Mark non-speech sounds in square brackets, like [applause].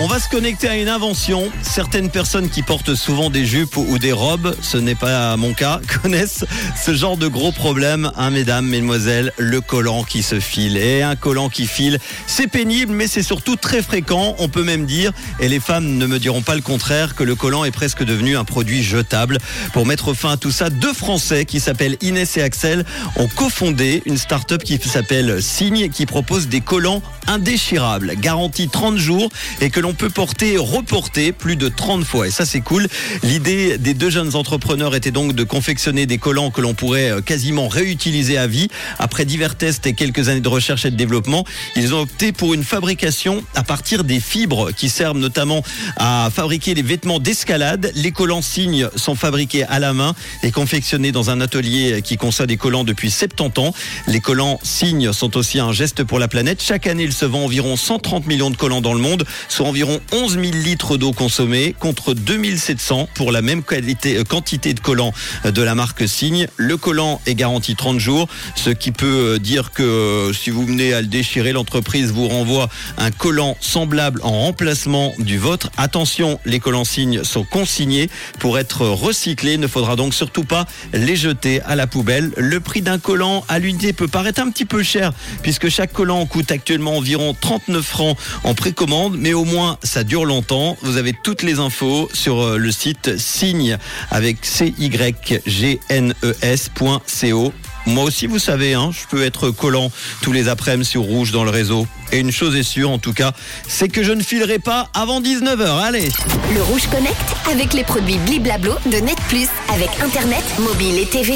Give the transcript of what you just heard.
On va se connecter à une invention. Certaines personnes qui portent souvent des jupes ou des robes, ce n'est pas mon cas, [laughs] connaissent ce genre de gros problème. Hein, mesdames, mesdemoiselles, le collant qui se file. Et un collant qui file, c'est pénible, mais c'est surtout très fréquent. On peut même dire, et les femmes ne me diront pas le contraire, que le collant est presque devenu un produit jetable. Pour mettre fin à tout ça, deux Français qui s'appellent Inès et Axel ont cofondé une start-up qui s'appelle Signe, qui propose des collants indéchirables, garantis 30 jours et que l'on peut porter reporter plus de 30 fois. Et ça, c'est cool. L'idée des deux jeunes entrepreneurs était donc de confectionner des collants que l'on pourrait euh, quasiment réutiliser à vie. Après divers tests et quelques années de recherche et de développement, ils ont opté pour une fabrication à partir des fibres qui servent notamment à fabriquer les vêtements d'escalade. Les collants signes sont fabriqués à la main et confectionnés dans un atelier qui conçoit des collants depuis 70 ans. Les collants signes sont aussi un geste pour la planète. Chaque année, il se vend environ 130 millions de collants dans le monde, soit environ 11 000 litres d'eau consommée contre 2700 pour la même qualité, euh, quantité de collants euh, de la marque Signe. Le collant est garanti 30 jours, ce qui peut euh, dire que si vous venez à le déchirer, l'entreprise vous renvoie un collant semblable en remplacement du vôtre. Attention, les collants Signe sont consignés pour être recyclés. Il ne faudra donc surtout pas les jeter à la poubelle. Le prix d'un collant à l'unité peut paraître un petit peu cher puisque chaque collant coûte actuellement environ 39 francs en précommande, mais au moins ça dure longtemps. Vous avez toutes les infos sur euh, le site signe avec c y g n e s.co. Moi aussi, vous savez, hein, je peux être collant tous les après-midi sur rouge dans le réseau. Et une chose est sûre, en tout cas, c'est que je ne filerai pas avant 19h. Allez Le Rouge Connect avec les produits Bliblablo de Net avec Internet, mobile et TV.